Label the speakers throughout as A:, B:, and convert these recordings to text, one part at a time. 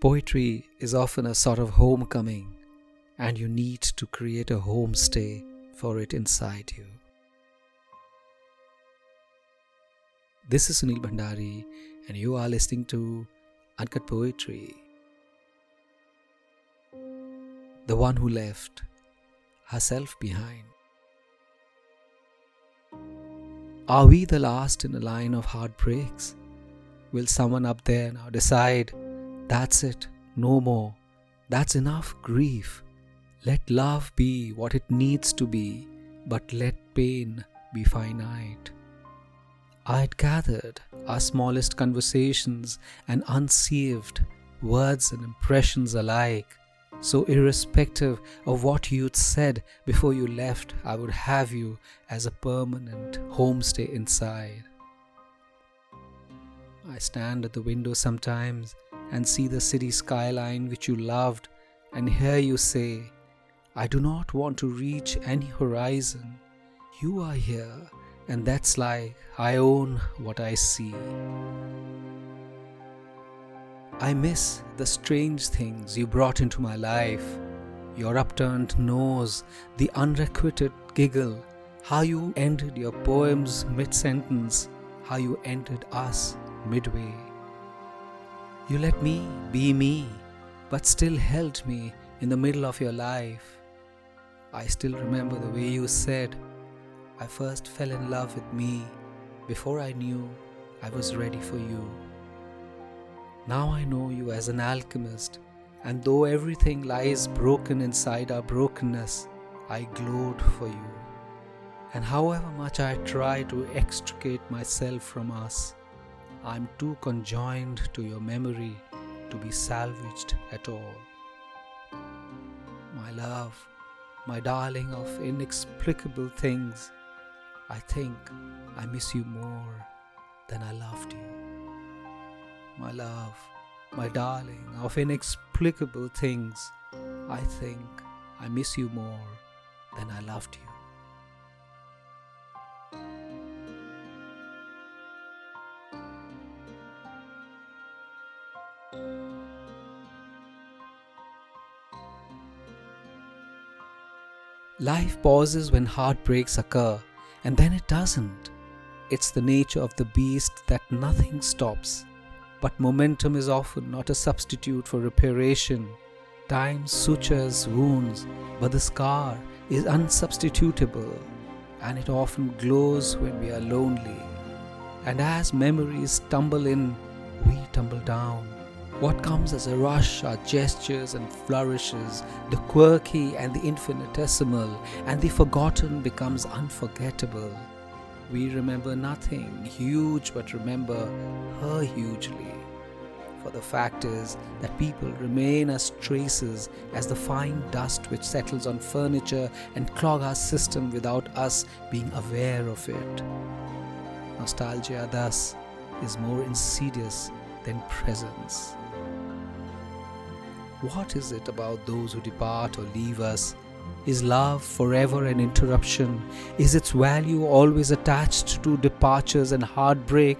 A: Poetry is often a sort of homecoming, and you need to create a homestay for it inside you. This is Sunil Bhandari, and you are listening to Uncut Poetry. The one who left herself behind. Are we the last in a line of heartbreaks? Will someone up there now decide that's it, no more, that's enough grief? Let love be what it needs to be, but let pain be finite. I had gathered our smallest conversations and unsaved words and impressions alike. So, irrespective of what you'd said before you left, I would have you as a permanent homestay inside. I stand at the window sometimes and see the city skyline which you loved, and hear you say, I do not want to reach any horizon. You are here, and that's like I own what I see. I miss the strange things you brought into my life your upturned nose, the unrequited giggle, how you ended your poems mid sentence, how you ended us midway. You let me be me, but still held me in the middle of your life. I still remember the way you said, I first fell in love with me before I knew I was ready for you. Now I know you as an alchemist, and though everything lies broken inside our brokenness, I glowed for you. And however much I try to extricate myself from us, I'm too conjoined to your memory to be salvaged at all. My love, my darling of inexplicable things, I think I miss you more than I loved you. My love, my darling of inexplicable things, I think I miss you more than I loved you. Life pauses when heartbreaks occur, and then it doesn't. It's the nature of the beast that nothing stops. But momentum is often not a substitute for reparation. Time sutures wounds, but the scar is unsubstitutable, and it often glows when we are lonely. And as memories tumble in, we tumble down. What comes as a rush are gestures and flourishes, the quirky and the infinitesimal, and the forgotten becomes unforgettable. We remember nothing huge but remember her hugely. For the fact is that people remain as traces as the fine dust which settles on furniture and clog our system without us being aware of it. Nostalgia, thus, is more insidious than presence. What is it about those who depart or leave us? Is love forever an interruption? Is its value always attached to departures and heartbreak?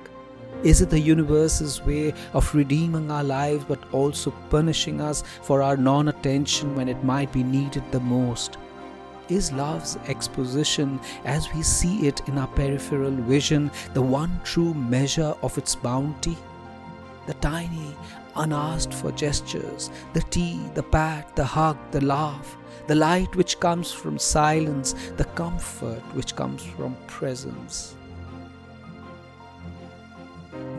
A: Is it the universe's way of redeeming our lives but also punishing us for our non attention when it might be needed the most? Is love's exposition as we see it in our peripheral vision the one true measure of its bounty? The tiny, unasked for gestures, the tea, the pat, the hug, the laugh, the light which comes from silence, the comfort which comes from presence.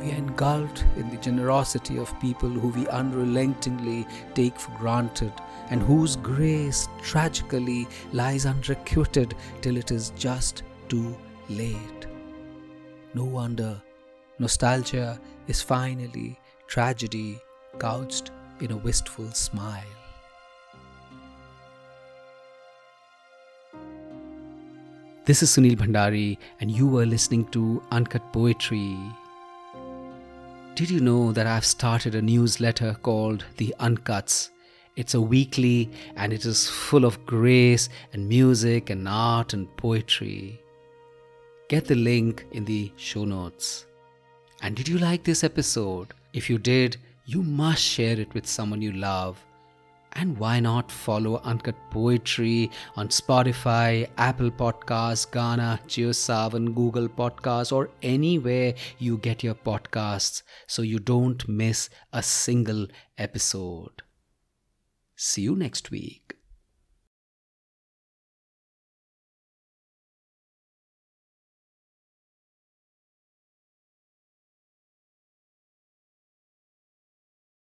A: We are engulfed in the generosity of people who we unrelentingly take for granted and whose grace tragically lies unrequited till it is just too late. No wonder nostalgia is finally tragedy couched in a wistful smile. This is Sunil Bhandari, and you were listening to Uncut Poetry. Did you know that I've started a newsletter called The Uncuts? It's a weekly and it is full of grace and music and art and poetry. Get the link in the show notes. And did you like this episode? If you did, you must share it with someone you love. And why not follow Uncut Poetry on Spotify, Apple Podcasts, Gaana, JioSaavn, Google Podcasts, or anywhere you get your podcasts so you don't miss a single episode. See you next week.